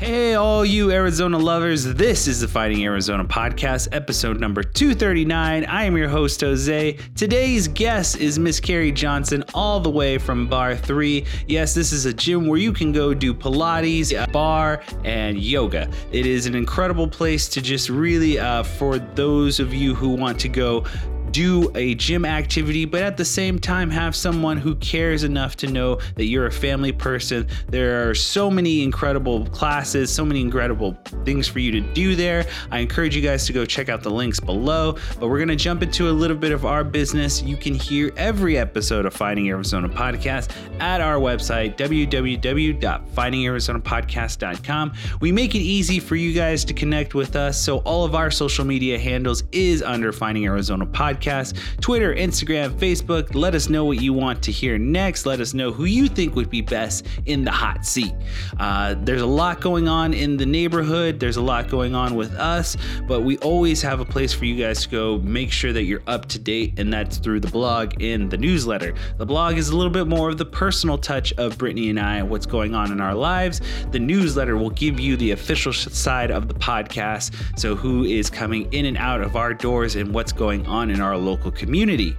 Hey, all you Arizona lovers, this is the Finding Arizona podcast, episode number 239. I am your host, Jose. Today's guest is Miss Carrie Johnson, all the way from Barre3. Yes, this is a gym where you can go do Pilates, barre, and yoga. It is an incredible place to just really, uh, for those of you who want to go do a gym activity, but at the same time have someone who cares enough to know that you're a family person. There are so many incredible classes, so many incredible things for you to do there. I encourage you guys to go check out the links below, but we're going to jump into a little bit of our business. You can hear every episode of Finding Arizona Podcast at our website, www.findingarizonapodcast.com. We make it easy for you guys to connect with us, so all of our social media handles is under Finding Arizona Podcast podcast Twitter, Instagram, Facebook. Let us know what you want to hear next. Let us know who you think would be best in the hot seat. Uh, there's a lot going on in the neighborhood, there's a lot going on with us, but we always have a place for you guys to go make sure that you're up to date, and that's through the blog and the newsletter. The blog is a little bit more of the personal touch of Brittany and I, what's going on in our lives. The newsletter will give you the official side of the podcast, so who is coming in and out of our doors and what's going on in our our local community.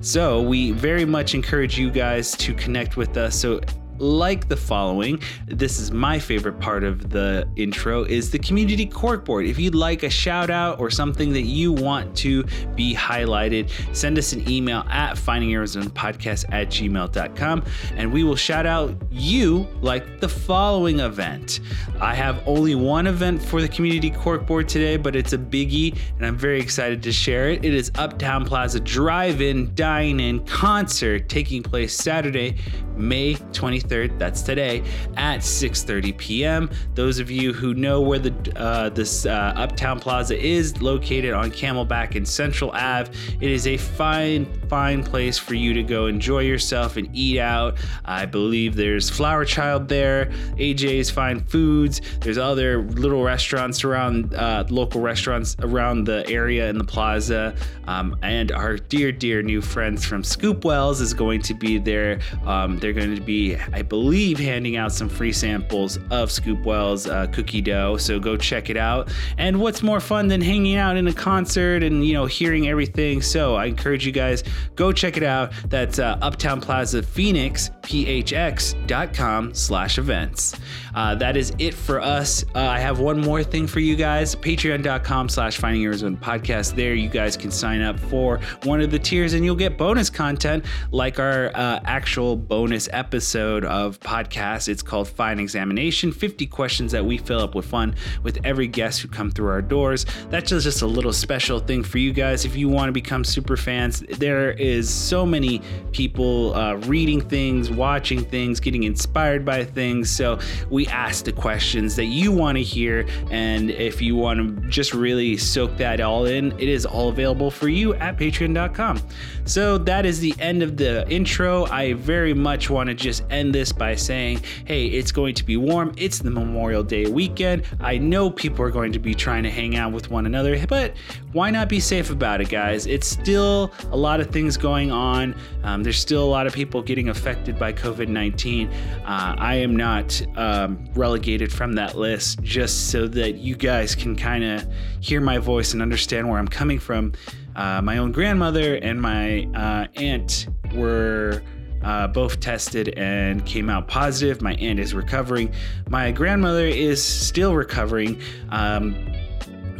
So we very much encourage you guys to connect with us. So like the following. This is my favorite part of the intro is the community corkboard. If you'd like a shout out or something that you want to be highlighted, send us an email at findingarizonapodcast at gmail.com and we will shout out you like the following event. I have only one event for the community corkboard today, but it's a biggie and I'm very excited to share it. It is Uptown Plaza Drive-In Dine-In Concert taking place Saturday, May 23rd 23rd, that's today, at 6:30 p.m. Those of you who know where the uh, this uh, Uptown Plaza is located on Camelback and Central Ave, it is a fine, fine place for you to go enjoy yourself and eat out. I believe there's Flower Child there, AJ's Fine Foods. There's other little restaurants around, uh, local restaurants around the area in the plaza, um, and our dear, dear new friends from Scoop Wells is going to be there. Um, they're going to be I believe, handing out some free samples of Scoop Wells uh, cookie dough. So go check it out. And what's more fun than hanging out in a concert and, you know, hearing everything? So I encourage you guys, go check it out. That's uh, Uptown Plaza Phoenix, phx.com slash events. Uh, that is it for us. Uh, I have one more thing for you guys. Patreon.com slash Finding Arizona Podcast. There you guys can sign up for one of the tiers and you'll get bonus content like our uh, actual bonus episode episode of podcast. It's called Fine Examination 50 questions that we fill up with fun with every guest who come through our doors. That's just, just a little special thing for you guys. If you want to become super fans, there is so many people uh, reading things, watching things, getting inspired by things. So we ask the questions that you want to hear. And if you want to just really soak that all in, it is all available for you at patreon.com. So that is the end of the intro. I very much want to just end this by saying, hey, it's going to be warm. It's the Memorial Day weekend. I know people are going to be trying to hang out with one another, but why not be safe about it, guys? It's still a lot of things going on. Um, there's still a lot of people getting affected by COVID 19. Uh, I am not um, relegated from that list just so that you guys can kind of hear my voice and understand where I'm coming from. Uh, my own grandmother and my uh, aunt were uh, both tested and came out positive. My aunt is recovering. My grandmother is still recovering. Um,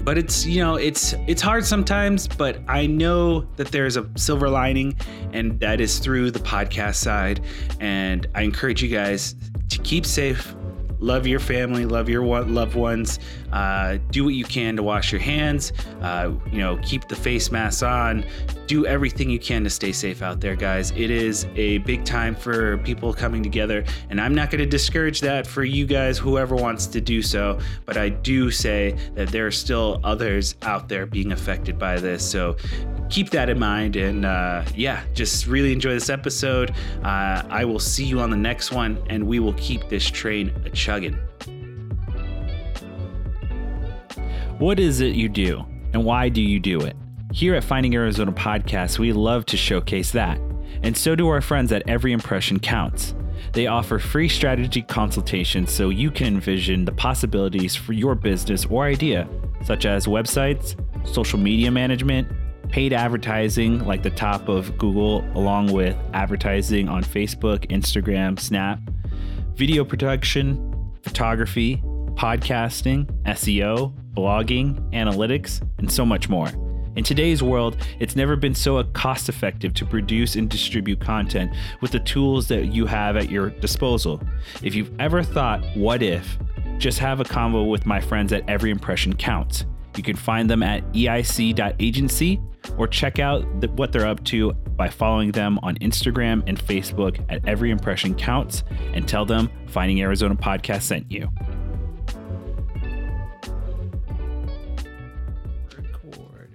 but it's you know it's it's hard sometimes but i know that there's a silver lining and that is through the podcast side and i encourage you guys to keep safe love your family, love your loved ones. Uh, do what you can to wash your hands. Uh, you know, keep the face masks on. Do everything you can to stay safe out there, guys. It is a big time for people coming together, and I'm not going to discourage that for you guys, whoever wants to do so. But I do say that there are still others out there being affected by this. So keep that in mind. And uh, yeah, just really enjoy this episode. Uh, I will see you on the next one, and we will keep this train a chugging. What is it you do, and why do you do it? Here at Finding Arizona Podcast, we love to showcase that. And so do our friends at Every Impression Counts. They offer free strategy consultations so you can envision the possibilities for your business or idea, such as websites, social media management, paid advertising like the top of Google, along with advertising on Facebook, Instagram, Snap, video production, photography, podcasting, SEO, blogging, analytics, and so much more. In today's world, it's never been so cost effective to produce and distribute content with the tools that you have at your disposal. If you've ever thought, what if? Just have a convo with my friends at Every Impression Counts. You can find them at eic.agency or check out the, what they're up to by following them on Instagram and Facebook at Every Impression Counts and tell them Finding Arizona Podcast sent you.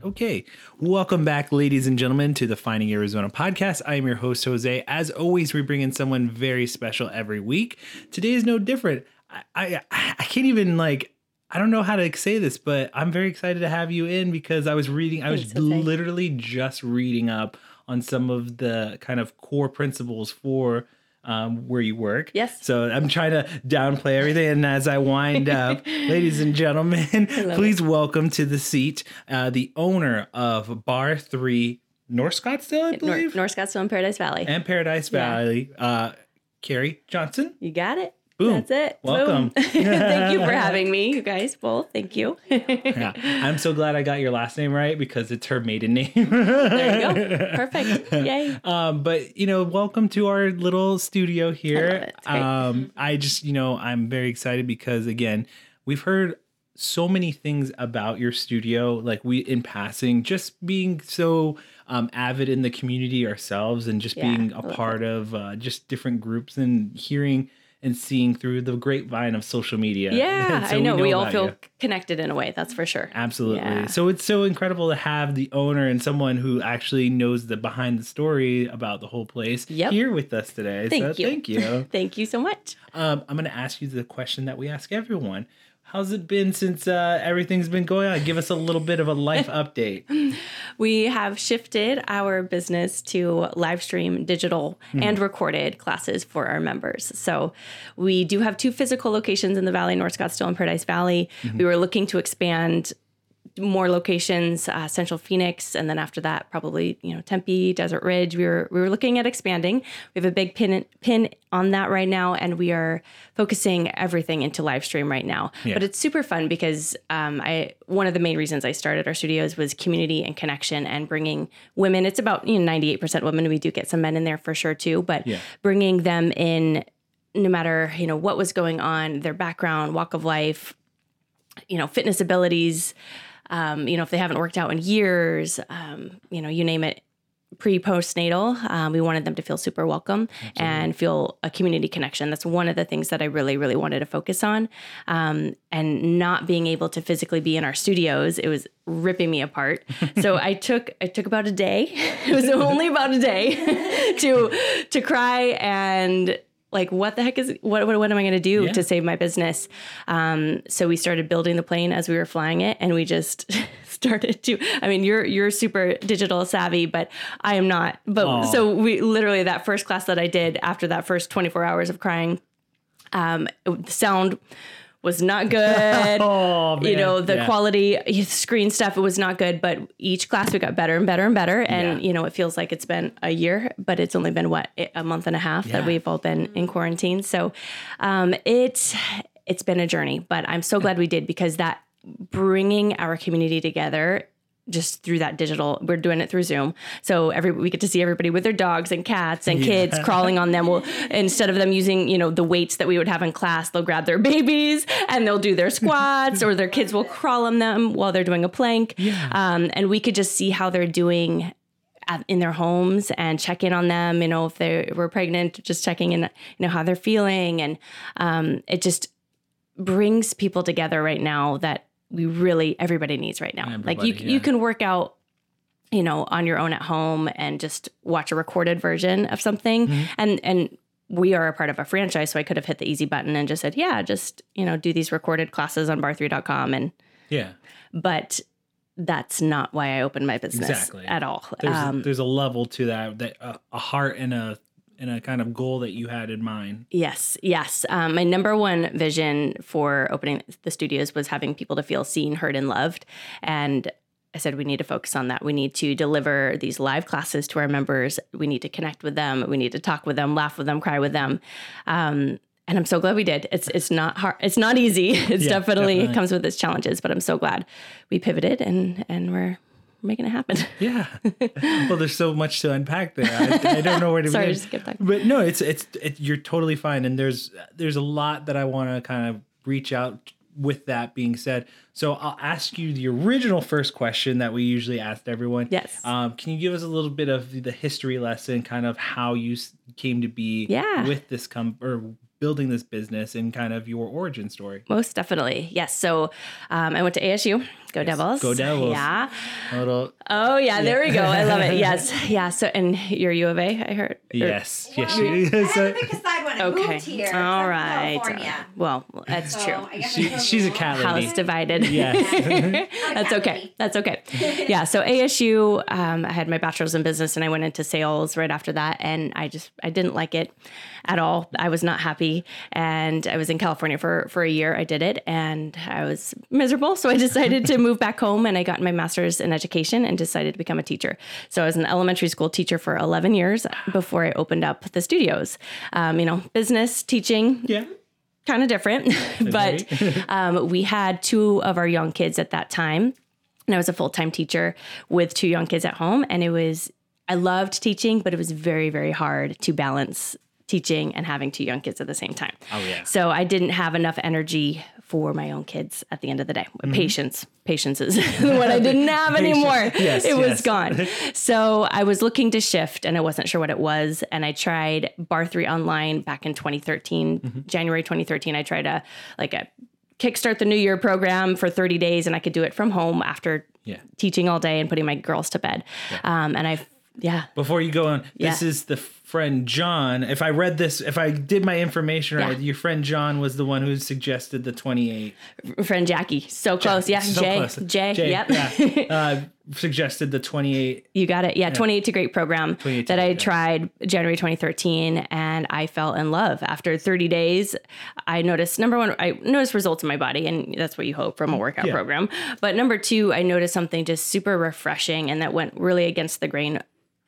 Okay, welcome back, ladies and gentlemen, to the Finding Arizona podcast. I am your host, Jose. As always, we bring in someone very special every week. Today is no different. I, I, I can't even like. I don't know how to say this, but I'm very excited to have you in because I was reading. I was Jose. literally just reading up on some of the kind of core principles for um, where you work. Yes. So I'm trying to downplay everything. And as I wind up, ladies and gentlemen, please welcome to the seat uh, the owner of Barre3 North Scottsdale, I North, believe, North Scottsdale and Paradise Valley. and Paradise Yeah. Valley, uh, Carrie Johnson. you got it. Boom. That's it. Welcome. Thank you for having me, you guys both. Thank you. Yeah. I'm so glad I got your last name right because it's her maiden name. There you go. Perfect. Yay. Um, but you know, welcome to our little studio here. I it. Um, I just, you know, I'm very excited because again, we've heard so many things about your studio, like we in passing, just being so um, avid in the community ourselves, and just Yeah, being a part of uh, just different groups and hearing and seeing through the grapevine of social media. Yeah, so I know. We, all feel you. connected in a way. That's for sure. Absolutely. Yeah. So it's so incredible to have the owner and someone who actually knows the behind the story about the whole place Yep. here with us today. Thank so you. thank you. Thank you so much. um, I'm going to ask you the question that we ask everyone. How's it been since uh, everything's been going on? Give us a little bit of a life update. We have shifted our business to live stream digital and recorded classes for our members. So we do have two physical locations in the Valley, North Scottsdale and Paradise Valley. We were looking to expand more locations, uh, Central Phoenix, and then after that, probably you know Tempe, Desert Ridge. We were we were looking at expanding. We have a big pin pin on that right now, and we are focusing everything into live stream right now. Yeah. But it's super fun because um, I one of the main reasons I started our studios was community and connection and bringing women. It's about you know ninety eight percent women. We do get some men in there for sure too, but Yeah. bringing them in no matter you know what was going on, their background, walk of life, you know, fitness abilities, um, you know, if they haven't worked out in years, um, you know, you name it, pre postnatal, um, we wanted them to feel super welcome and feel a community connection. That's one of the things that I really, really wanted to focus on. Um, and not being able to physically be in our studios, it was ripping me apart. so I took I took about a day. It was only about a day to to cry and like what the heck is what what, what am I going to do Yeah. to save my business? Um, so we started building the plane as we were flying it, and we just started to. I mean, you're you're super digital savvy, but I am not. But Aw. so we literally that first class that I did after that first 24 hours of crying, um, sound was not good. Oh, man. you know the Yeah. quality screen stuff it was not good but each class we got better and better and better and Yeah. you know it feels like it's been a year but it's only been what a month and a half Yeah. that we've all been in quarantine so um it's it's been a journey but i'm so glad we did because that bringing our community together just through that digital we're doing it through zoom. So every we get to see everybody with their dogs and cats and kids crawling on them. Well instead of them using you know the weights that we would have in class they'll grab their babies and they'll do their squats or their kids will crawl on them while they're doing a plank. Yeah. um, and we could just see how they're doing at, in their homes and check in on them you know if they were pregnant just checking in you know how they're feeling. And um, it just brings people together right now that we really everybody needs right now. like you yeah. you can work out you know on your own at home and just watch a recorded version of something Mm-hmm. and and we are a part of a franchise so I could have hit the easy button and just said yeah just you know do these recorded classes on barre3.com and Yeah. but that's not why I opened my business Exactly. at all. There's, Um, there's a level to that, that uh, a heart and a and a kind of goal that you had in mind. Yes, yes. Um, my number one vision for opening the studios was having people to feel seen, heard, and loved. And I said we need to focus on that. We need to deliver these live classes to our members. We need to connect with them. We need to talk with them, laugh with them, cry with them. Um, and I'm so glad we did. It's it's not hard. It's not easy. It's Yeah, definitely, definitely. comes with its challenges. But I'm so glad we pivoted and and we're making it happen. Yeah. well, there's so much to unpack there. I, I don't know where to Sorry, begin. just skip that. But no, it's it's it, you're totally fine, and there's there's a lot that I want to kind of reach out. With that being said, so I'll ask you the original first question that we usually ask everyone. Yes. Um, can you give us a little bit of the history lesson, kind of how you came to be Yeah. with this com or building this business and kind of your origin story? Most definitely, yes. So um, I went to ASU. Go Devils. Go Devils. Yeah. Little Oh yeah, there we go. I love it. Yes, yeah. So and you're U of A, I heard. Or- yes, yes. Well, she- I had so- to pick a side when I Okay. moved here. so All I'm from right. California. Well, that's So true. She, she's a the cat lady. House divided. Yes. That's okay. That's okay. Yeah. So ASU, um, I had my bachelor's in business and I went into sales right after that. And I just, I didn't like it at all. I was not happy. And I was in California for, for a year. I did it and I was miserable. So I decided to move back home and I got my master's in education and decided to become a teacher. So I was an elementary school teacher for 11 years before I opened up the studios. Um, you know, business, teaching, yeah. kind of different, but um, we had two of our young kids at that time. And I was a full time teacher with two young kids at home. And it was, I loved teaching, but it was very, very hard to balance teaching and having two young kids at the same time. Oh, yeah. So I didn't have enough energy for my own kids at the end of the day. Patience, patience is what I didn't have anymore. Yes, it was gone. So I was looking to shift and I wasn't sure what it was. And I tried Barre3 online back in 2013, January 2013. I tried a like a kickstart the new year program for 30 days and I could do it from home after Yeah. teaching all day and putting my girls to bed. Um, and I, yeah, Before you go on, this Yeah. is the friend John. If I read this, if I did my information right, Yeah. your friend John was the one who suggested the 28. friend Jackie, so close. Yeah, So Jay, close. Jay, yep. yeah. Uh, suggested the 28. You got it. Yeah, 28 to Great program to that I tried January 2013 and I fell in love. After 30 days, I noticed number one, I noticed results in my body, and that's what you hope from a workout Yeah. program. But number two, I noticed something just super refreshing and that went really against the grain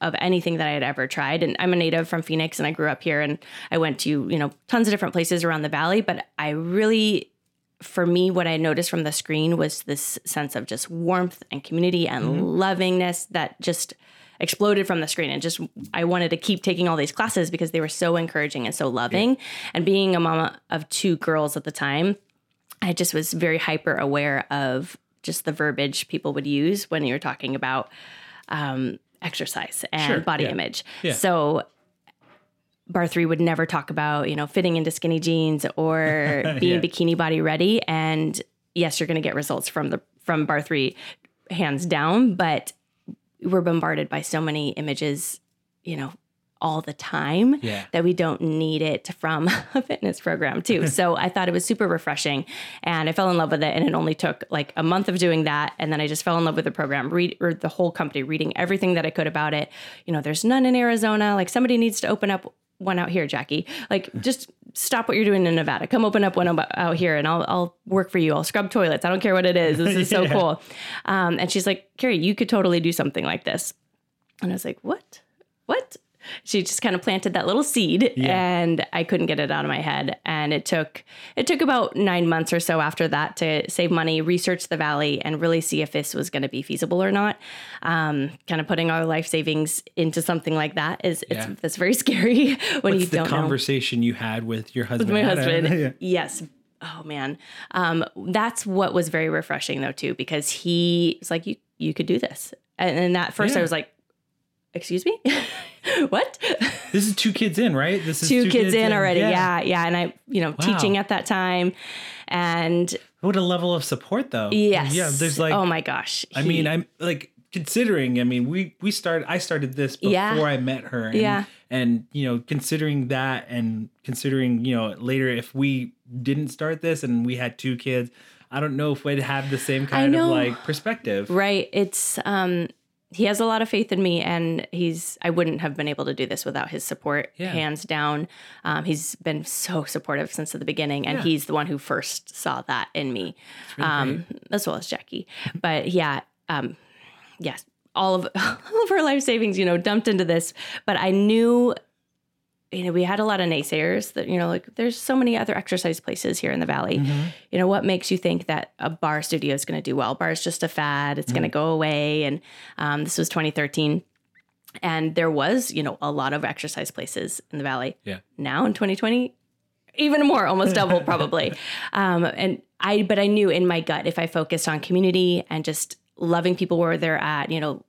of anything that I had ever tried. And I'm a native from Phoenix and I grew up here and I went to, you know, tons of different places around the valley, but I really for me, what I noticed from the screen was this sense of just warmth and community and lovingness that just exploded from the screen. And just, I wanted to keep taking all these classes because they were so encouraging and so loving. And being a mama of two girls at the time, I just was very hyper aware of just the verbiage people would use when you're talking about um, exercise and Sure, body yeah. image. Yeah. So barre three would never talk about you know fitting into skinny jeans or being Yeah. bikini body ready and yes you're going to get results from the from barre three hands down but we're bombarded by so many images you know all the time Yeah. that we don't need it from a fitness program too so i thought it was super refreshing and i fell in love with it and it only took like a month of doing that and then i just fell in love with the program read or the whole company reading everything that i could about it you know there's none in arizona like somebody needs to open up one out here, Jackie. Like, just stop what you're doing in Nevada. Come open up one out here, and I'll I'll work for you. I'll scrub toilets. I don't care what it is. This is so Yeah. cool. Um, and she's like, Carrie, you could totally do something like this. And I was like, what? What? She just kind of planted that little seed, Yeah. and I couldn't get it out of my head. And it took it took about nine months or so after that to save money, research the valley, and really see if this was going to be feasible or not. Um, kind of putting our life savings into something like that is it's that's very scary when What's you the don't know conversation you had with your husband? With my husband. Yeah. Yes. Oh man. Um, that's what was very refreshing though too, because he was like, "You you could do this," and, and at first I was like, "Excuse me, what?" This is two kids in, right? This is Two, kids, in already. Yeah. yeah, And I, you know, teaching at that time, and What a level of support, though. yes, Yeah. There's like, oh my gosh. I he- mean, I'm like considering. I mean, we we started. I started this before Yeah. I met her. And, Yeah. And you know, considering that, and considering you know later if we didn't start this and we had two kids, I don't know if we'd have the same kind of like perspective. Right. It's um he has a lot of faith in me, and he's I wouldn't have been able to do this without his support, Yeah. hands down. Um, he's been so supportive since the beginning, and Yeah. he's the one who first saw that in me, really um, as well as Jackie. But yeah, um, yes, all of all of our life savings, you know, dumped into this. But I knew, you know, we had a lot of naysayers that you know, like there's so many other exercise places here in the valley. Mm-hmm. You know, what makes you think that a barre studio is going to do well? Barre is just a fad; it's going to go away. And um, this was 2013. And there was, you know, a lot of exercise places in the valley. Yeah. Now in 2020, even more, almost double probably. Um, and I, but I knew in my gut if I focused on community and just loving people where they're at, you know,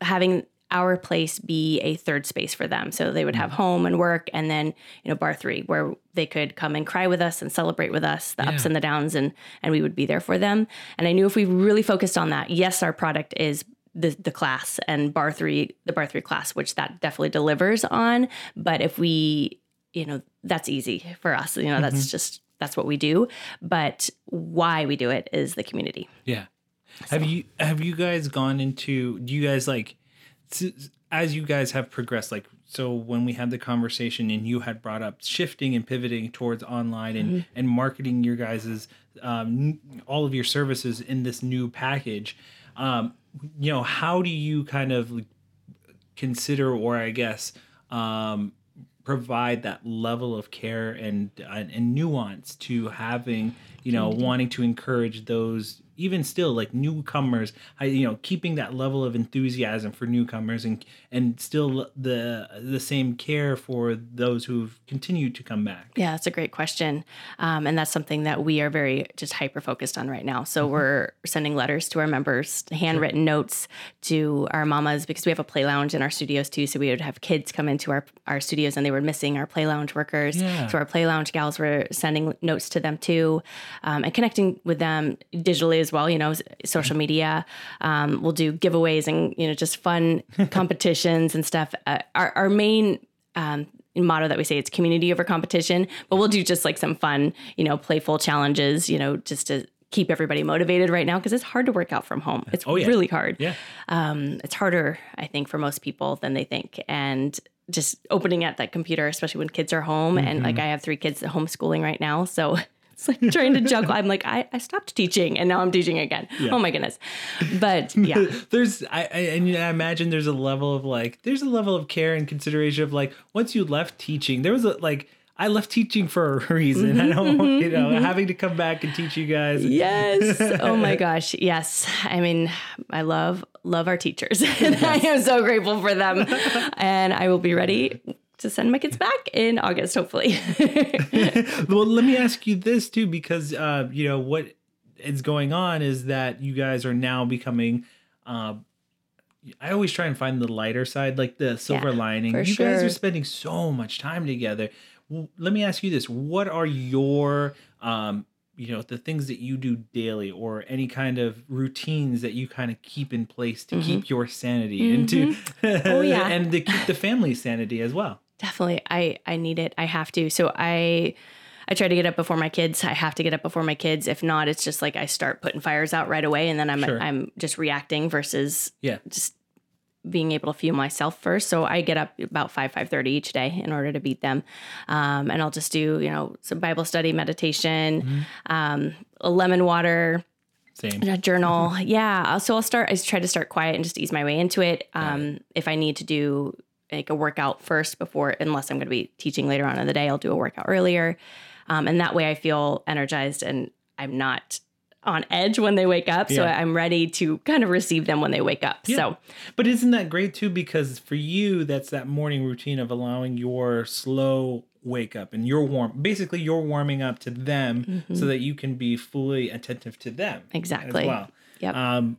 having our place be a third space for them, so they would have mm. home and work, and then you know barre three where they could come and cry with us and celebrate with us the ups and the downs, and and we would be there for them. And I knew if we really focused on that, yes, our product is the the class and barre three, the barre three class, which that definitely delivers on. But if we, you know, that's easy for us. You know, that's mm-hmm. just that's what we do. But why we do it is the community. Yeah. Have you have you guys gone into do you guys like as you guys have progressed like so when we had the conversation and you had brought up shifting and pivoting towards online and and marketing your guys's um all of your services in this new package um you know how do you kind of consider or I guess um provide that level of care and and, and nuance to having you know wanting to encourage those even still like newcomers I, you know keeping that level of enthusiasm for newcomers and and still the the same care for those who've continued to come back Yeah, that's a great question. Um, and that's something that we are very just hyper focused on right now. So we're sending letters to our members, handwritten notes to our mamas because we have a play lounge in our studios too. So we would have kids come into our, our studios and they were missing our play lounge workers. Yeah. So our play lounge gals were sending notes to them too um, and connecting with them digitally as well, you know, social media. Um, we'll do giveaways and, you know, just fun competitions and stuff. Uh, our, our main um, motto that we say it's community over competition, but we'll do just like some fun, you know, playful challenges, you know, just to keep everybody motivated right now because it's hard to work out from home. It's Oh, yeah. really hard. yeah Um, it's harder, I think, for most people than they think. And just opening up that computer, especially when kids are home, and like I have three kids homeschooling right now, so it's like trying to juggle. I'm like, I, I stopped teaching and now I'm teaching again. Oh my goodness. But yeah. there's I, I and I imagine there's a level of like there's a level of care and consideration of like once you left teaching there was a like I left teaching for a reason mm-hmm, I don't want mm-hmm, you know mm-hmm. having to come back and teach you guys Yes. Oh my gosh. Yes. I mean, I love love our teachers. and I am so grateful for them. And I will be ready to send my kids back in August, hopefully. well let me ask you this too because uh you know what is going on is that you guys are now becoming uh I always try and find the lighter side, like the silver Yeah, lining. You guys are spending so much time together. Well, let me ask you this: What are your, um, you know, the things that you do daily, or any kind of routines that you kind of keep in place to keep your sanity and to, Mm-hmm. Oh, yeah. and to keep the family sanity as well? Definitely. I I need it. I have to. So I I try to get up before my kids. I have to get up before my kids. If not, it's just like I start putting fires out right away and then I'm Sure. I'm just reacting versus Yeah. just being able to fuel myself first. So I get up about five five thirty each day in order to beat them, um, and I'll just do you know some Bible study, meditation, um, a lemon water, Same. a journal. yeah. So I'll start. I try to start quiet and just ease my way into it. Um, if I need to do like a workout first before, unless I'm going to be teaching later on in the day, I'll do a workout earlier, um, and that way I feel energized and I'm not on edge when they wake up. So I'm ready to kind of receive them when they wake up. So But isn't that great too? Because for you, that's that morning routine of allowing your slow wake up and you're warm. Basically, you're warming up to them so that you can be fully attentive to them. Mm-hmm. Exactly. As well. Yep. Um,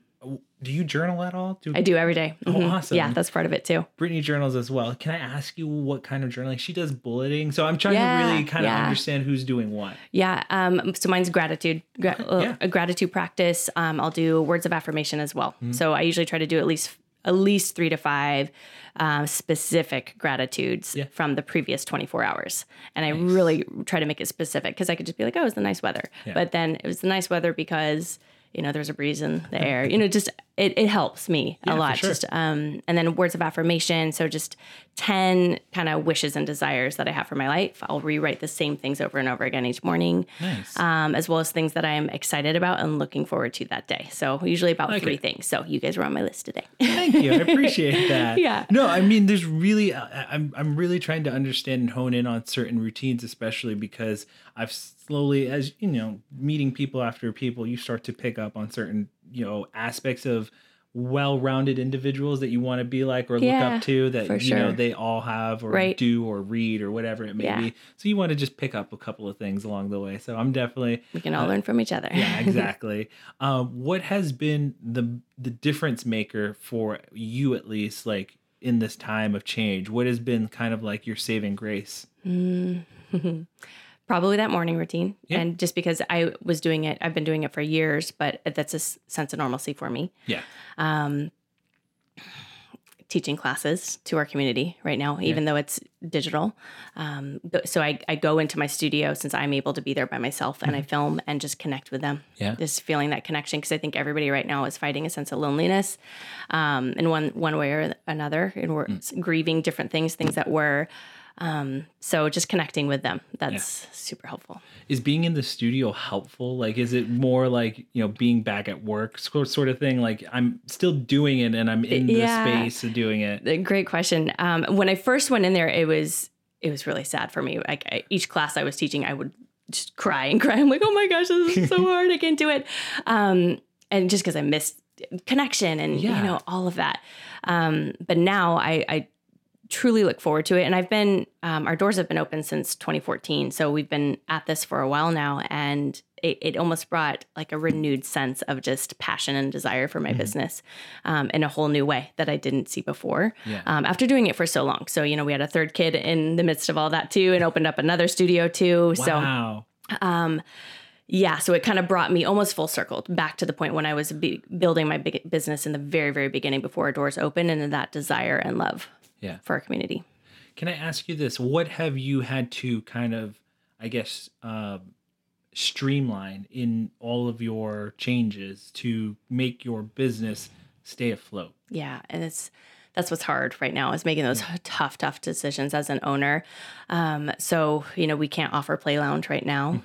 do you journal at all? Do I do every day. Oh, Mhm. awesome. Yeah, that's part of it too. Brittany journals as well. Can I ask you what kind of journaling she does? Bulleting. So I'm trying Yeah, to really kind of understand who's doing what. Yeah. Um, so mine's gratitude, gra- uh, yeah. a gratitude practice. Um, I'll do words of affirmation as well. Mm-hmm. So I usually try to do at least at least three to five um, specific gratitudes Yeah. from the previous 24 hours. And I really try to make it specific because I could just be like, oh, it was the nice weather. Yeah. But then it was the nice weather because, you know, there's a breeze in the air. You know, just it, it helps me Yeah, a lot. sure. Just um, and then words of affirmation. So just ten kind of wishes and desires that I have for my life. I'll rewrite the same things over and over again each morning, Nice. um, as well as things that I am excited about and looking forward to that day. So usually about Like three things. So you guys were on my list today. Thank you. I appreciate that. Yeah. No, I mean, there's really, I'm, I'm really trying to understand and hone in on certain routines, especially because I've slowly, as you know, meeting people after people, you start to pick up on certain, you know, aspects of well-rounded individuals that you want to be like or look up to that you know they all have or Right. do or read or whatever it may Yeah. be. So you want to just pick up a couple of things along the way. So i'm definitely we can all learn from each other. yeah exactly. Um, what has been the the difference maker for you at least like in this time of change? What has been kind of like your saving grace Probably that morning routine. Yeah. And just because I was doing it, I've been doing it for years, but that's a sense of normalcy for me. yeah um, teaching classes to our community right now, even though it's digital. Um, so I, I go into my studio since I'm able to be there by myself and I film and just connect with them. Yeah. Just feeling that connection because I think everybody right now is fighting a sense of loneliness um, in one one way or another, and we're grieving different things, things that were. Um, so just connecting with them, that's super helpful. is being in the studio helpful like is it more like you know being back at work sort of thing like i'm still doing it and i'm in the space of doing it Great question. Um, when I first went in there, it was it was really sad for me. Like I, each class I was teaching, I would just cry and cry. I'm like, oh my gosh, this is so hard. I can't do it. Um, and just because I missed connection and Yeah. you know all of that. Um, but now I, I truly look forward to it. And I've been um, our doors have been open since 2014, so we've been at this for a while now, and it, it almost brought like a renewed sense of just passion and desire for my business um, in a whole new way that I didn't see before. Yeah. Um, after doing it for so long, so you know we had a third kid in the midst of all that too, and opened up another studio too. So um, yeah, so it kind of brought me almost full circle back to the point when I was be- building my big business in the very, very beginning before our doors opened, and that desire and love yeah for our community. Can I ask you this? What have you had to kind of, I guess, um, streamline in all of your changes to make your business stay afloat? Yeah, and it's that's what's hard right now is making those tough, tough decisions as an owner. Um, so you know we can't offer play lounge right now.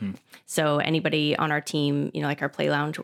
So anybody on our team, you know, like our play lounge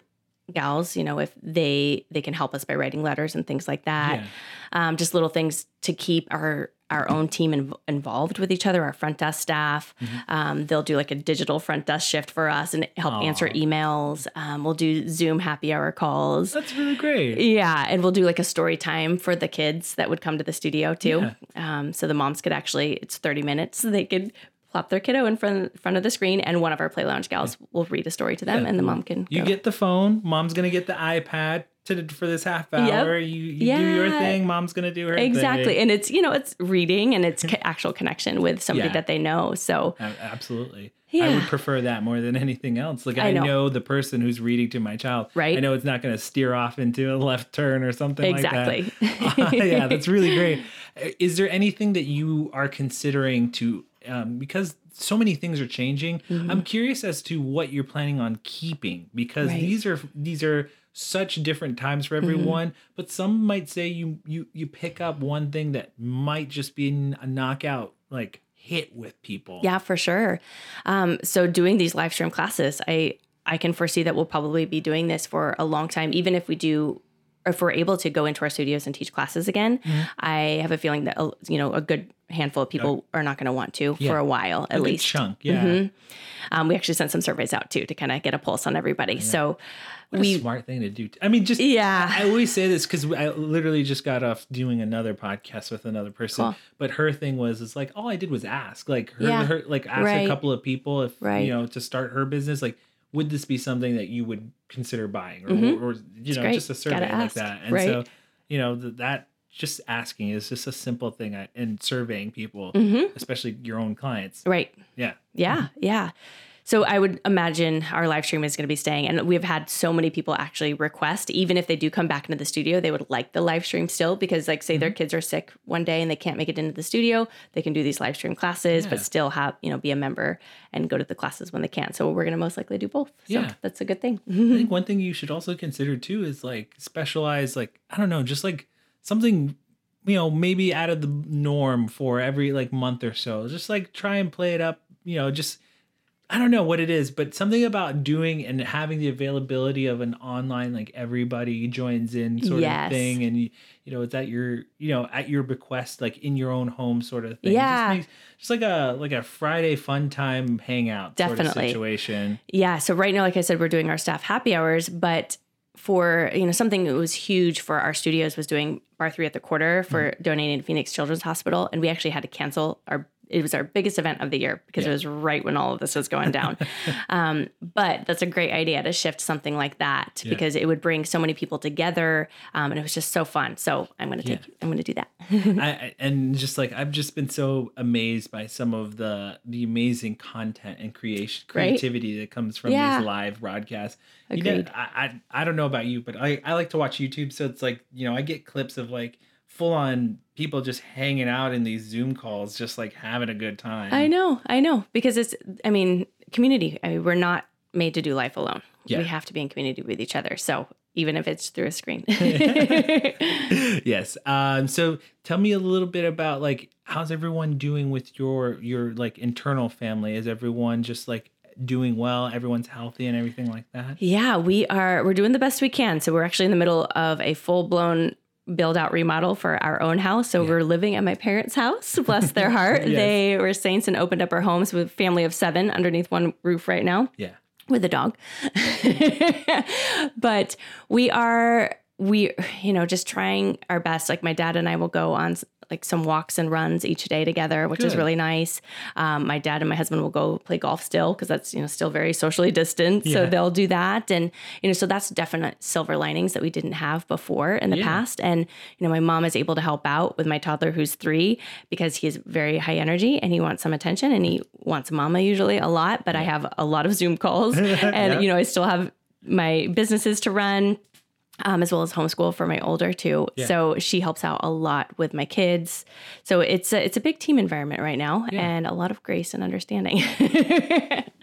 gals, you know, if they they can help us by writing letters and things like that. Yeah. Um, just little things to keep our our own team in, involved with each other. Our front desk staff, um, they'll do like a digital front desk shift for us and help answer emails. Um, we'll do Zoom happy hour calls. That's really great. Yeah, and we'll do like a story time for the kids that would come to the studio too. Um, so the moms could actually, it's 30 minutes. so They could plop their kiddo in front, front of the screen, and one of our play lounge gals will read a story to them, and the mom can. You go. get the phone. Mom's gonna get the iPad to for this half hour. You, you do your thing. Mom's gonna do her exactly, thing. and it's you know it's reading and it's co- actual connection with somebody Yeah. that they know. So Absolutely. I would prefer that more than anything else. Like I, I know. know. the person who's reading to my child. Right. I know it's not going to steer off into a left turn or something Exactly. like that. Exactly. Yeah, that's really great. Is there anything that you are considering to um, because so many things are changing? I'm curious as to what you're planning on keeping because Right. these are these are such different times for everyone but some might say you you you pick up one thing that might just be a knockout like hit with people Yeah, for sure. Um, so doing these live stream classes, I I can foresee that we'll probably be doing this for a long time, even if we do. If we're able to go into our studios and teach classes again, Mm-hmm. I have a feeling that uh, you know a good handful of people are not going to want to Yeah. for a while at a least. chunk yeah Mhm. Um, we actually sent some surveys out too to kind of get a pulse on everybody. So What a we smart thing to do. I mean, just Yeah. I always say this because I literally just got off doing another podcast with another person. Cool. But her thing was, it's like all I did was ask, like her, Yeah. her like ask a couple of people if Right. you know to start her business, like would this be something that you would consider buying or, Mhm. or you know great. just a survey like that. And right. so you know th- that just asking is just a simple thing I- in surveying people, Mhm. especially your own clients. right. Yeah. Yeah, yeah. So I would imagine our live stream is going to be staying. And we've had so many people actually request, even if they do come back into the studio, they would like the live stream still because, like, say Mm-hmm. their kids are sick one day and they can't make it into the studio, they can do these live stream classes, but still have, you know, be a member and go to the classes when they can. So we're going to most likely do both. So Yeah. that's a good thing. I think one thing you should also consider too is like specialize, like I don't know, just like something you know maybe out of the norm for every like month or so. Just like try and play it up. You know, just I don't know what it is, but something about doing and having the availability of an online like everybody joins in sort Yes. of thing, and you, you know it's at your you know at your bequest, like in your own home sort of thing. Yeah. just, makes, just like a like a Friday fun time hangout sort of Definitely. situation. Yeah. So right now, like I said, we're doing our staff happy hours, but for you know something that was huge for our studios was doing barre three at the quarter for Mm-hmm. donating to Phoenix Children's Hospital, and we actually had to cancel our. It was our biggest event of the year because Yeah. it was right when all of this was going down. um, but that's a great idea to shift something like that Yeah. because it would bring so many people together, um, and it was just so fun. So I'm going to take. I'm going to do that. I, and just like I've just been so amazed by some of the the amazing content and creation Right. creativity that comes from Yeah. these live broadcasts. You know, I, I I don't know about you, but I I like to watch YouTube, so it's like you know I get clips of like full on people just hanging out in these Zoom calls, just like having a good time. I know, I know, because it's, I mean, community. I mean, we're not made to do life alone. Yeah. We have to be in community with each other. So even if it's through a screen. yes. Um. So tell me a little bit about like how's everyone doing with your your like internal family? Is everyone just like doing well? Everyone's healthy and everything like that. yeah, we are, we're doing the best we can. So we're actually in the middle of a full blown build out remodel for our own house. So we're living at my parents' house. Bless their heart. Yes. They were saints and opened up our homes with a family of seven underneath one roof right now. Yeah. with a dog. but we are we you know just trying our best like my dad and I will go on like some walks and runs each day together which is really nice. Um, my dad and my husband will go play golf still because that's you know still very socially distant so they'll do that and you know so that's definite silver linings that we didn't have before in the Yeah. past and you know my mom is able to help out with my toddler who's 3 because he is very high energy and he wants some attention and he wants mama usually a lot but I have a lot of Zoom calls and Yeah. you know I still have my businesses to run um, as well as homeschool for my older two. Yeah. So she helps out a lot with my kids. So it's a, it's a big team environment right now Yeah. and a lot of grace and understanding.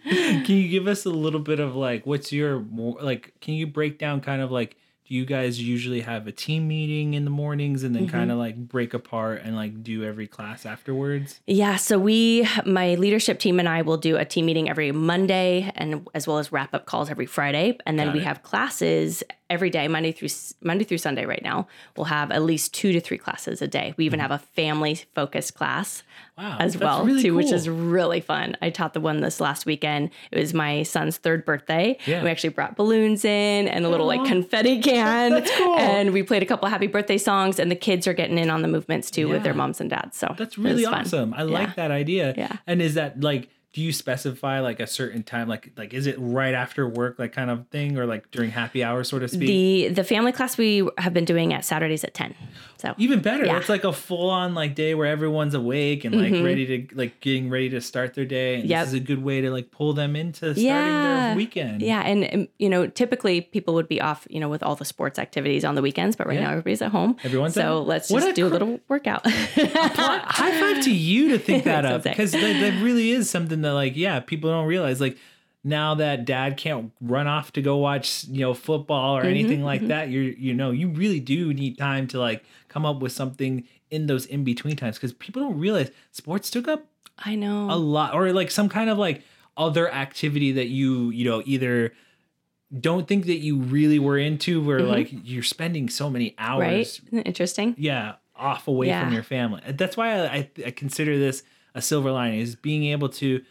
Can you give us a little bit of like what's your more like can you break down kind of like do you guys usually have a team meeting in the mornings and then Mm-hmm. kind of like break apart and like do every class afterwards? Yeah, so we, my leadership team and I will do a team meeting every Monday and as well as wrap up calls every Friday. And then Got we it. have classes every day, Monday through Monday through Sunday right now. We'll have at least two to three classes a day. We even have a family focused class Wow. as Mm-hmm. that's well really too, which is really fun. I taught the one this last weekend. It was my son's third birthday. Yeah. We actually brought balloons in and a little like confetti can. That's cool. And we played a couple happy birthday songs and the kids are getting in on the movements too with their moms and dads. So That's really awesome. I like that idea. Yeah. And is that like do you specify like a certain time like like is it right after work like kind of thing or like during happy hour so to speak? The the family class we have been doing at Saturdays at 10. So Even better. Yeah. It's like a full on like day where everyone's awake and like ready to like getting ready to start their day. And Mm-hmm. Yep. this is a good way to like pull them into starting Yeah. their weekend. Yeah, and, and you know, typically people would be off, you know, with all the sports activities on the weekends, but right Yeah. now everybody's at home. Everyone's so let's just a do a little workout. High five to you to think that up because that, that really is something that like yeah people don't realize like now that dad can't run off to go watch you know football or Mm-hmm, anything like that you're you know you really do need time to like come up with something in those in between times because people don't realize sports took up I know. a lot or like some kind of like other activity that you you know either don't think that you really were into where like you're spending so many hours Mm-hmm. right? Interesting. yeah off away Yeah. from your family that's why I, I, I consider this a silver lining is being able to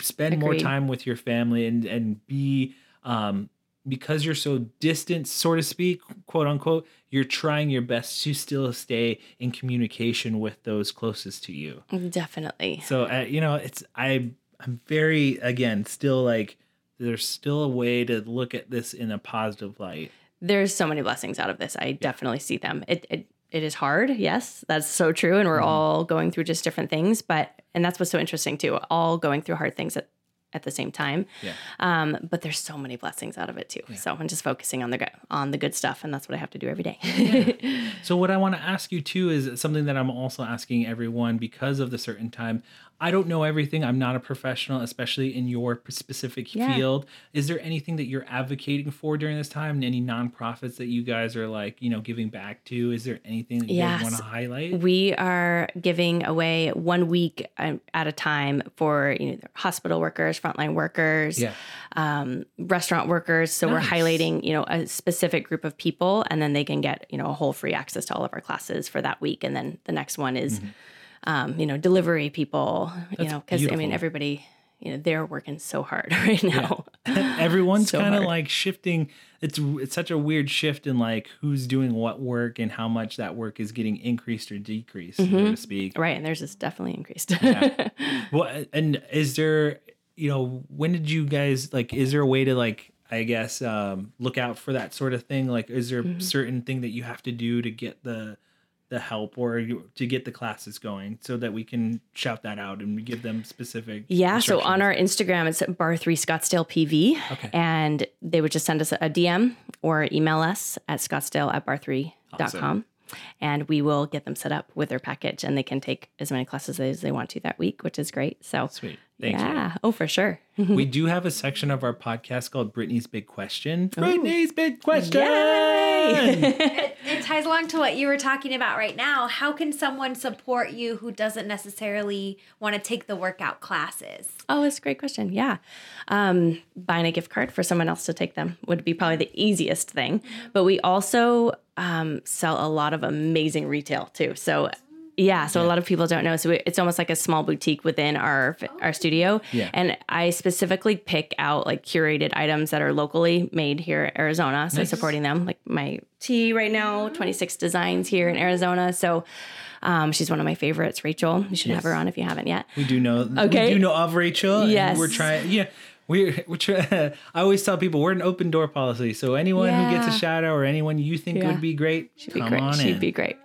spend more time with your family and and be um because you're so distant so to speak quote unquote you're trying your best to still stay in communication with those closest to you Definitely. so uh, you know it's i i'm very again still like there's still a way to look at this in a positive light There's so many blessings out of this. I definitely see them. It, it it is hard. Yes, that's so true. And we're all going through just different things, but and that's what's so interesting too. All going through hard things at at the same time. Yeah. Um, but there's so many blessings out of it too. So I'm just focusing on the good, on the good stuff, and that's what I have to do every day. yeah. So what I want to ask you too is something that I'm also asking everyone because of the certain time. I don't know everything. I'm not a professional, especially in your specific Yeah. field. Is there anything that you're advocating for during this time? Any nonprofits that you guys are like, you know, giving back to? Is there anything that you Yes. want to highlight? we are giving away one week um, at a time for you know hospital workers, frontline workers, Yeah. um, restaurant workers. So we're highlighting you know a specific group of people, and then they can get you know a whole free access to all of our classes for that week. And then the next one is um, you know delivery people. you know because I mean everybody you know they're working so hard right now. Everyone's So kind of like shifting. It's it's such a weird shift in like who's doing what work and how much that work is getting increased or decreased, so Mm-hmm. to speak. Right, and theirs is definitely increased. Well, and is there, you know, when did you guys like? Is there a way to like, I guess, um, look out for that sort of thing? Like, is there Mm-hmm. a certain thing that you have to do to get the the help or to get the classes going so that we can shout that out and give them specific? Yeah. So on our Instagram, it's at barre three Scottsdale PV. Okay. And they would just send us a DM or email us at scottsdale at barre3.com. And we will get them set up with their package and they can take as many classes as they want to that week, which is great. So, Sweet. Thank yeah. Oh, for sure. We do have a section of our podcast called Brittany's Big Question. Brittany's Big Question. it, it ties along to what you were talking about right now. How can someone support you who doesn't necessarily want to take the workout classes? Oh, that's a great question. Yeah. Um, buying a gift card for someone else to take them would be probably the easiest thing. But we also um, sell a lot of amazing retail too. So, yeah, so a lot of people don't know. So we- it's almost like a small boutique within our our studio. Yeah. And I specifically pick out like curated items that are locally made here in Arizona. So Nice. supporting them, like my tea right now, 26 designs here in Arizona. So um, she's one of my favorites, Rachel. You should have her on if you haven't yet. We do know. Okay. We do know of Rachel. Yes. We're trying. Yeah. We're, we're try, I always tell people we're an open door policy. So anyone who gets a Yeah. shout out or anyone you think Yeah. would be great, She'd be come great. on She'd in. be great.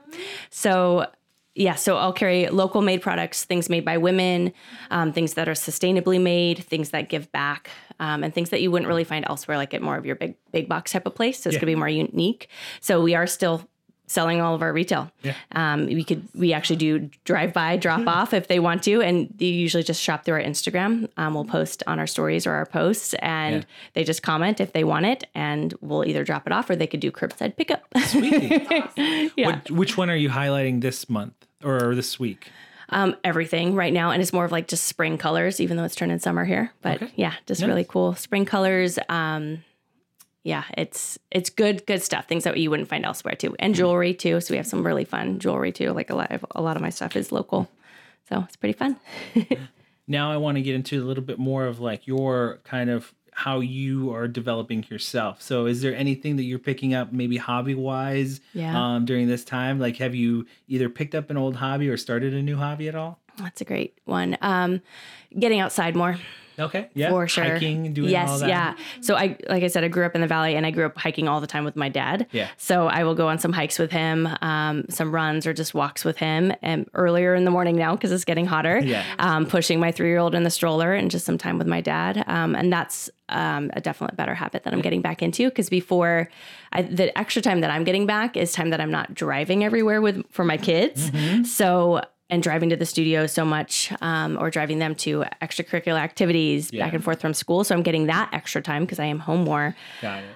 So, yeah, so I'll carry local made products, things made by women, um, things that are sustainably made, things that give back, um, and things that you wouldn't really find elsewhere, like at more of your big big box type of place. So it's Yeah. gonna be more unique. So we are still selling all of our retail. Yeah. Um, we could we actually do drive by, drop off if they want to, and they usually just shop through our Instagram. Um, we'll post on our stories or our posts, and Yeah. they just comment if they want it, and we'll either drop it off or they could do curbside pickup. Sweet. yeah. What, which one are you highlighting this month or this week? um, everything right now, and it's more of like just spring colors, even though it's turning summer here. But Okay. yeah, just Nice. really cool spring colors. Um, yeah, it's it's good good stuff. Things that you wouldn't find elsewhere too, and jewelry too. So we have some really fun jewelry too. Like a lot of a lot of my stuff is local, so it's pretty fun. Now I want to get into a little bit more of like your kind of how you are developing yourself. So is there anything that you're picking up maybe hobby wise Yeah. um, during this time? Like have you either picked up an old hobby or started a new hobby at all? That's a great one. Um, getting outside more. Okay. Yeah. for sure. Hiking, doing yes, all that. yeah. So I, like I said, I grew up in the valley, and I grew up hiking all the time with my dad. Yeah. So I will go on some hikes with him, um, some runs or just walks with him, and earlier in the morning now because it's getting hotter. Yeah. Um, pushing my three year old in the stroller and just some time with my dad, um, and that's um, a definite better habit that I'm getting back into because before I, the extra time that I'm getting back is time that I'm not driving everywhere with for my kids. Mm-hmm. So and driving to the studio so much um, or driving them to extracurricular activities Yeah. back and forth from school. So I'm getting that extra time because I am home more.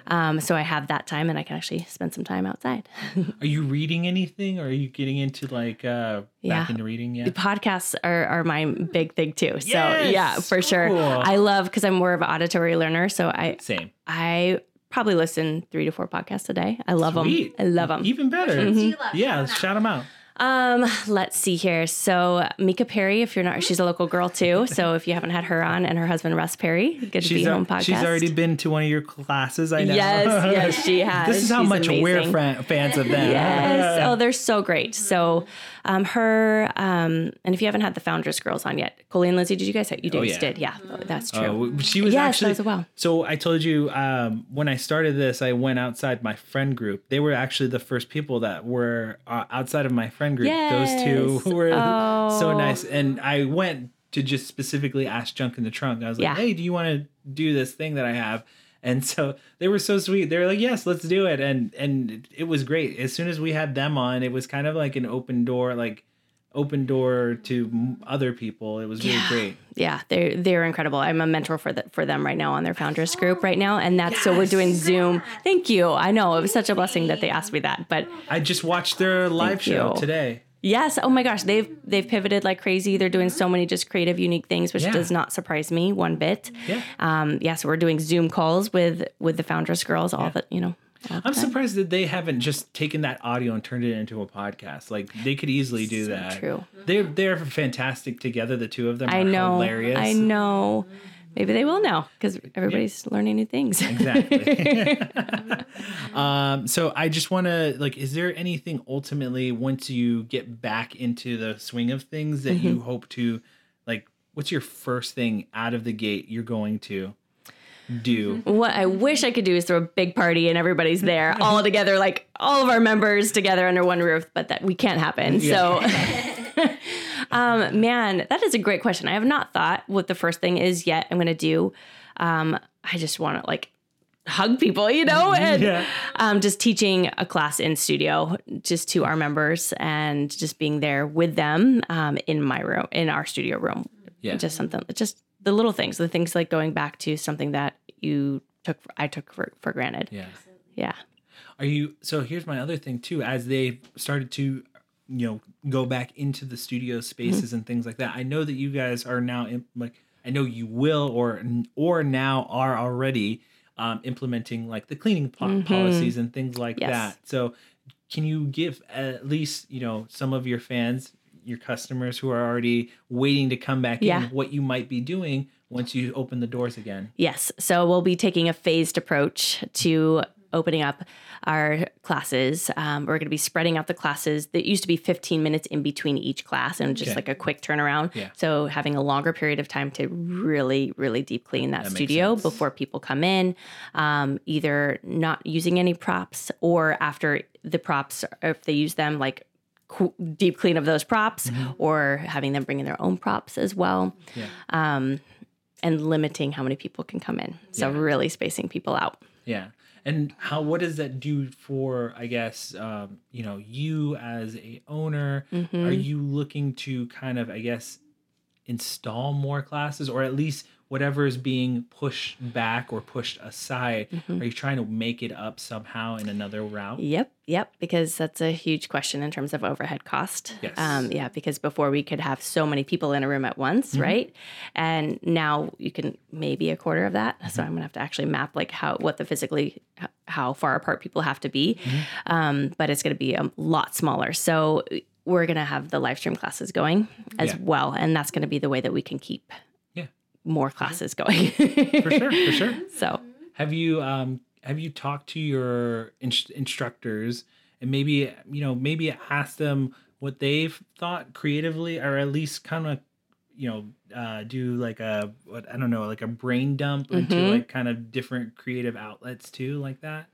Um, so I have that time and I can actually spend some time outside. Are you reading anything or are you getting into like uh back Yeah. into reading yet? The podcasts are, are my big thing too. So Yes! yeah, for sure. I love because I'm more of an auditory learner. So I Same. I probably listen three to four podcasts a day. I love Sweet. them. I love them. Even better. Do you love? Yeah, Shout shout them out. Um, let's see here. So Mika Perry, if you're not, she's a local girl too. So if you haven't had her on, and her husband Russ Perry, good to be She's, home podcast. she's already been to one of your classes, I know. Yes, yes, she has. this is how She's much we're amazing. fran- fans of them. Yes. Oh, they're so great. So, um, her, um, and if you haven't had the Foundress girls on yet, Colleen and Lizzie, did you guys? You guys Oh, yeah. did, yeah. That's true. Oh, she was Yes, that actually was a while. So I told you um, when I started this, I went outside my friend group. They were actually the first people that were uh, outside of my friend group. Those two Yes. were so Oh. nice, and I went to just specifically ask Junk in the Trunk. I was like, Yeah. hey, do you want to do this thing that I have? And so they were so sweet. They were like, "Yes, let's do it." And and it was great. As soon as we had them on, it was kind of like an open door, like open door to other people. It was really Yeah. great. Yeah, they're they're incredible. I'm a mentor for the, for them right now on their founders group right now, and that's so we're doing Zoom. Thank you. I know it was such a blessing that they asked me that, but I just watched their live show you. today. yes, oh my gosh, they've they've pivoted like crazy. They're doing so many just creative, unique things, which Yeah. does not surprise me one bit. Yeah. Um, yeah, so we're doing Zoom calls with with the founders girls, all that you know. The I'm surprised that they haven't just taken that audio and turned it into a podcast. Like they could easily do So that. true. They're they're fantastic together. The two of them I are know. hilarious. I know. Maybe they will now because everybody's learning new things. Exactly. um, so I just want to like, is there anything ultimately once you get back into the swing of things that Mm-hmm. you hope to like? What's your first thing out of the gate you're going to do? What I wish I could do is throw a big party and everybody's there all together, like all of our members together under one roof, but that we can't happen. So, um, man, that is a great question. I have not thought what the first thing is yet. I'm going to do. Um, I just want to like hug people, you know, and Yeah. um, just teaching a class in studio just to our members and just being there with them um, in my room, in our studio room. Yeah. Just something, just the little things, the things like going back to something that you took, I took for, for granted. Yeah. Yeah. Are you so here's my other thing too as they started to you know go back into the studio spaces and things like that. I know that you guys are now in, like I know you will or or now are already um, implementing like the cleaning po- policies and things like Yes. that. So can you give at least, you know, some of your fans, your customers who are already waiting to come back Yeah. in what you might be doing once you open the doors again? Yes. So we'll be taking a phased approach to opening up our classes. Um, we're going to be spreading out the classes. That used to be 15 minutes in between each class and just Okay. like a quick turnaround. Yeah. So having a longer period of time to really, really deep clean that, That studio before people come in, um, either not using any props or after the props, or if they use them, like deep clean of those props or having them bring in their own props as well Yeah. um, and limiting how many people can come in. So Yeah. really spacing people out. Yeah. And how what does that do for I guess um, you know you as a owner? Mm-hmm. Are you looking to kind of I guess install more classes or at least whatever is being pushed back or pushed aside? Mm-hmm. Are you trying to make it up somehow in another route? Yep, yep, because that's a huge question in terms of overhead cost. Yes. Um, yeah, because before we could have so many people in a room at once, Mm-hmm. right? And now you can maybe a quarter of that. Mm-hmm. So I'm gonna have to actually map like how what the physically how far apart people have to be, Mm-hmm. um, but it's gonna be a lot smaller. So we're gonna have the live stream classes going as Yeah. well, and that's gonna be the way that we can keep. More classes going. For sure, for sure. So Have you um have you talked to your inst- instructors and maybe you know maybe ask them what they've thought creatively or at least kind of you know uh do like a what I don't know like a brain dump into Mhm. like kind of different creative outlets too like that.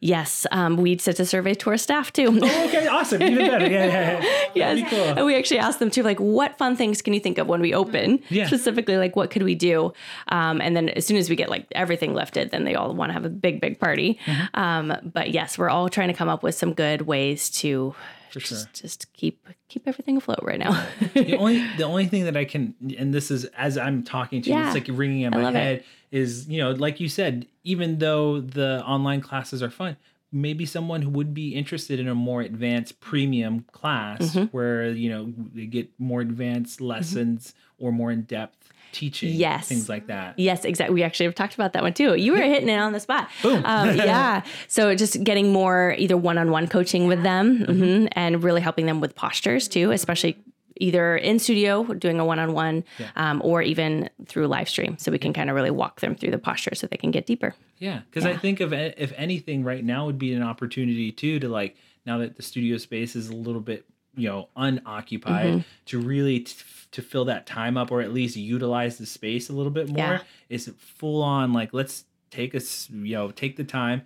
Yes, um, we sent a survey to our staff too. Oh, okay, awesome, even better. Yeah, yeah, yeah. Yes. Cool. And we actually asked them too, like, what fun things can you think of when we open? Yeah. Specifically, like, what could we do? Um, and then as soon as we get like everything lifted, then they all want to have a big, big party. Mm-hmm. Um, but yes, we're all trying to come up with some good ways to For sure. just, just keep keep everything afloat right now. the only the only thing that I can and this is as I'm talking to you, Yeah. it's like ringing in my head is you know like you said, even though the online classes are fun, maybe someone who would be interested in a more advanced premium class Mm-hmm. where you know they get more advanced lessons or more in depth teaching, Yes. things like that. Yes, exactly. We actually have talked about that one too. You were hitting it on the spot. Boom. Um, yeah. So just getting more either one-on-one coaching with them Mm-hmm. mhm, and really helping them with postures too, especially either in studio doing a one-on-one um, or even through live stream. So we can kind of really walk them through the posture so they can get deeper. Yeah, because I think of if anything, right now would be an opportunity too to like now that the studio space is a little bit you know unoccupied Mm-hmm. to really t- to fill that time up or at least utilize the space a little bit more. Yeah. Is full on like let's take us you know take the time.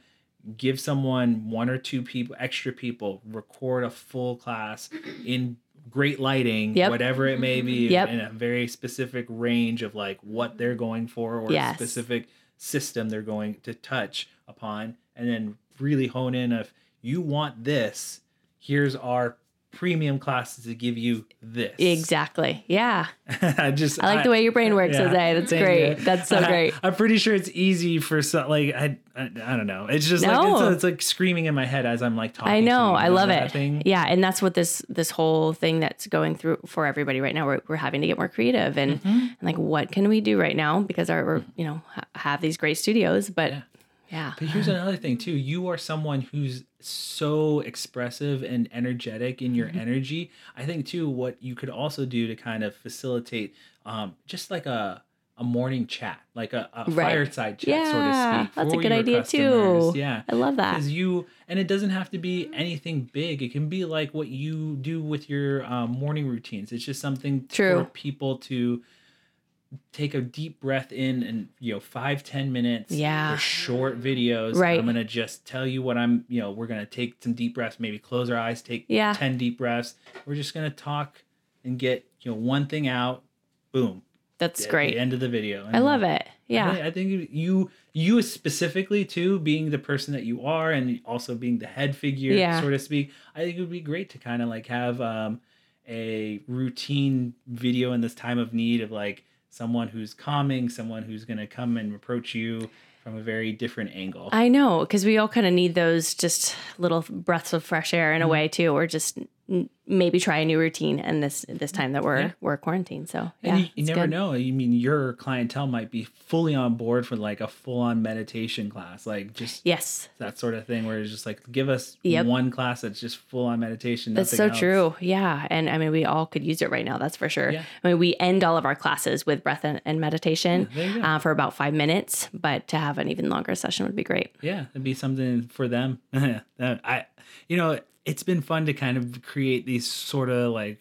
Give someone one or two people, extra people, record a full class in great lighting, Yep. whatever it may be, Yep. in a very specific range of like what they're going for or Yes. a specific system they're going to touch upon, and then really hone in if you want this, here's our premium classes to give you this. Exactly. Yeah. I just I like the way your brain works, yeah. Jose. That's great. you. That's so I- great. I'm pretty sure it's easy for some like I I, I don't know. It's just No. like it's, it's like screaming in my head as I'm like talking. I to know. you. I love it. thing? Yeah, and that's what this this whole thing that's going through for everybody right now. We're, we're having to get more creative and, Mm-hmm. and like what can we do right now because our we're, you know ha- have these great studios, but Yeah. Yeah, But here's another thing too. You are someone who's so expressive and energetic in your Mm-hmm. energy. I think too what you could also do to kind of facilitate um just like a a morning chat, like a, a Right. fireside chat, so to Yeah, speak. that's a good your idea, customers. too. Yeah. I love that. Because you, and it doesn't have to be anything big. It can be like what you do with your um, morning routines. It's just something True. for people to take a deep breath in and you know five ten minutes Yeah. short videos Right. i'm gonna just tell you what i'm you know we're gonna take some deep breaths maybe close our eyes take Yeah. 10 deep breaths we're just gonna talk and get you know one thing out boom that's at great. the end of the video I love it. Yeah, I, think you you specifically too being the person that you are and also being the head figure Yeah. so to speak i think it would be great to kind of like have um a routine video in this time of need of like someone who's calming someone who's going to come and approach you from a very different angle I know because we all kind of need those just little breaths of fresh air Mm-hmm. in a way too, or just maybe try a new routine. And this this time that we're Yeah. we're quarantined, so yeah, and you, you never good. know. I mean, your clientele might be fully on board for like a full on meditation class, like just Yes, that sort of thing, where it's just like give us Yep. one class that's just full on meditation. That's so else. true. Yeah. And I mean, we all could use it right now. That's for sure. Yeah. I mean, we end all of our classes with breath and, and meditation go. uh, for about five minutes, but to have an even longer session would be great. Yeah, it'd be something for them. I, you know, it's been fun to kind of create these sort of like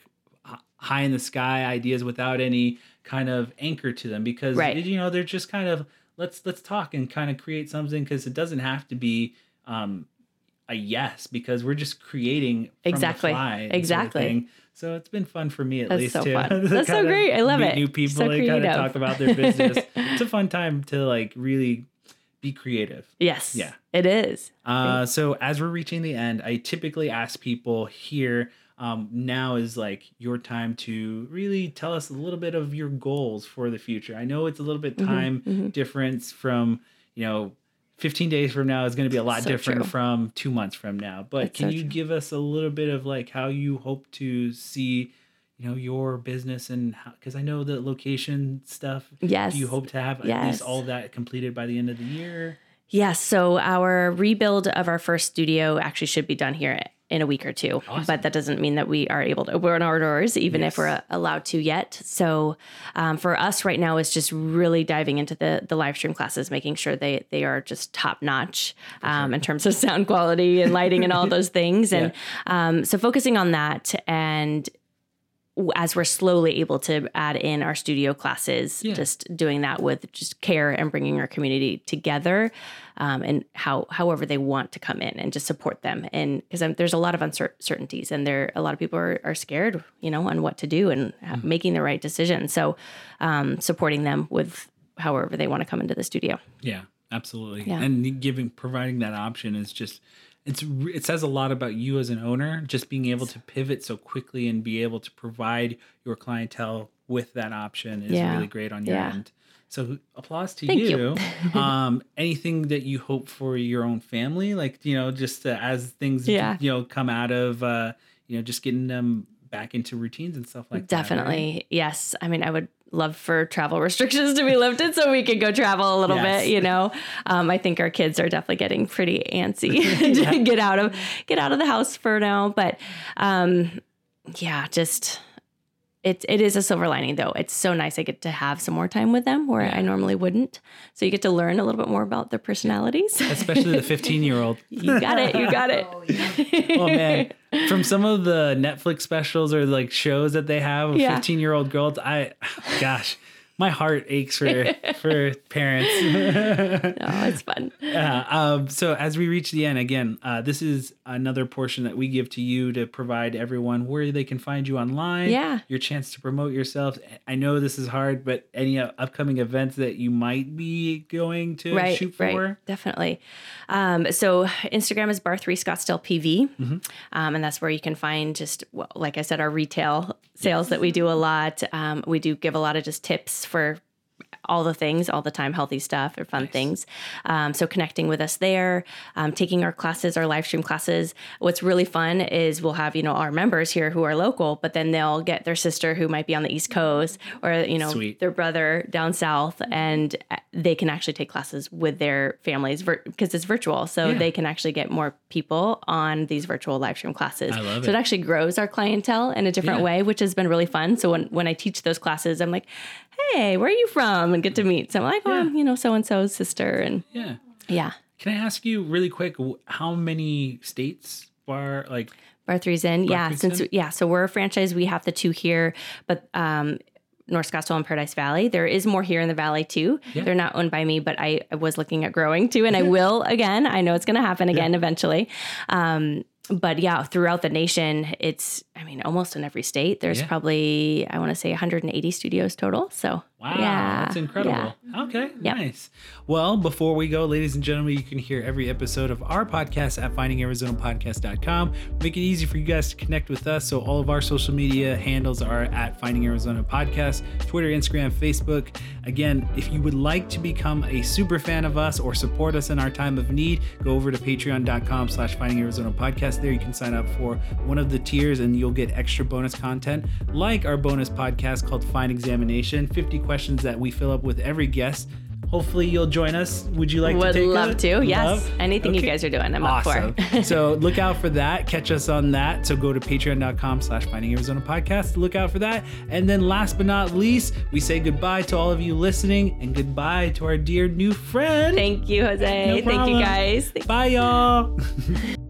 high in the sky ideas without any kind of anchor to them because Right. you know they're just kind of let's let's talk and kind of create something because it doesn't have to be um a yes because we're just creating Exactly. fly sort of Exactly. So it's been fun for me at That's least so too. That's so great. I love it. New people So and kind of talk about their business. it's a fun time to like really be creative. Yes. Yeah. It is. Uh, so as we're reaching the end, I typically ask people here. Um, now is like your time to really tell us a little bit of your goals for the future. I know it's a little bit Mm-hmm, time difference from you know. 15 days from now is going to be a lot So different true. from two months from now. But That's can so you true. give us a little bit of like how you hope to see, you know, your business and how, because I know the location stuff. Yes. Do you hope to have at least all that completed by the end of the year? Yes. So our rebuild of our first studio actually should be done here in a week or two. But that doesn't mean that we are able to open our doors, even if we're uh, allowed to yet. So um, for us right now, it's just really diving into the the live stream classes, making sure they they are just top notch um, in terms of sound quality and lighting and all those things. And um, so focusing on that and as we're slowly able to add in our studio classes, Yeah. just doing that with just care and bringing our community together, um, and how however they want to come in and just support them. And because there's a lot of uncertainties, and there a lot of people are, are scared, you know, on what to do and Mm-hmm. making the right decision. So, um, supporting them with however they want to come into the studio. Yeah, absolutely. Yeah. And giving providing that option is just it's it says a lot about you as an owner just being able to pivot so quickly and be able to provide your clientele with that option is Yeah. really great on your Yeah. end. So applause to Thank you. you. um anything that you hope for your own family like you know just uh, as things Yeah. you know come out of uh you know just getting them back into routines and stuff like that. right? Definitely. Yes. I mean, I would love for travel restrictions to be lifted so we could go travel a little Yes. bit, you know. Um, I think our kids are definitely getting pretty antsy to get out of get out of the house for now, but um yeah, just it, it is a silver lining though. It's so nice I get to have some more time with them where I normally wouldn't. So you get to learn a little bit more about their personalities. especially the 15 year old you got it. You got it. Oh, yeah. oh man from some of the netflix specials or like shows that they have of Yeah. 15 year old girls i gosh my heart aches for for parents. no, it's fun. Yeah. Um, so as we reach the end, again, uh, this is another portion that we give to you to provide everyone where they can find you online. Yeah. Your chance to promote yourself. I know this is hard, but any uh, upcoming events that you might be going to right, shoot for? right, definitely. Um, so Instagram is barre three Scottsdale PV, Mm-hmm. um, and that's where you can find just well, like I said, our retail sales that we do a lot. Um, we do give a lot of just tips for all the things all the time healthy stuff or fun things um, so connecting with us there um, taking our classes our live stream classes what's really fun is we'll have you know our members here who are local but then they'll get their sister who might be on the east coast or you know Sweet. their brother down south and uh, they can actually take classes with their families because it's virtual so Yeah. they can actually get more people on these virtual live stream classes I love so it. it actually grows our clientele in a different Yeah. way which has been really fun so when, when i teach those classes i'm like hey where are you from and get to meet some like oh Yeah. I'm, you know so and so's sister and Yeah. yeah Can I ask you really quick how many states are like barre three's in yeah Three's since in? yeah so we're a franchise we have the two here but um North Scottsdale and Paradise Valley. There is more here in the valley too. Yeah. They're not owned by me, but I, I was looking at growing too, and I will again. I know it's going to happen again eventually. Um, but yeah, throughout the nation, it's I mean almost in every state. There's Yeah. probably I want to say 180 studios total. So Wow, yeah, that's incredible. Okay, Yep. nice. Well, before we go, ladies and gentlemen, you can hear every episode of our podcast at findingarizonapodcast.com. Make it easy for you guys to connect with us. So all of our social media handles are at Finding Arizona Podcast, Twitter, Instagram, Facebook. Again, if you would like to become a super fan of us or support us in our time of need, go over to patreon.com slash finding Arizona podcast. There you can sign up for one of the tiers and you'll get extra bonus content like our bonus podcast called Fine Examination 50 questions that we fill up with every guest. Hopefully you'll join us. Would you like would to take love a- to. Yes, Love? anything you guys are doing, I'm Awesome. up for. so look out for that. Catch us on that. So go to patreon.com slash finding Arizona podcast. Look out for that. And then last but not least, we say goodbye to all of you listening and goodbye to our dear new friend. Thank you, Jose. No Thank you guys. Bye, y'all.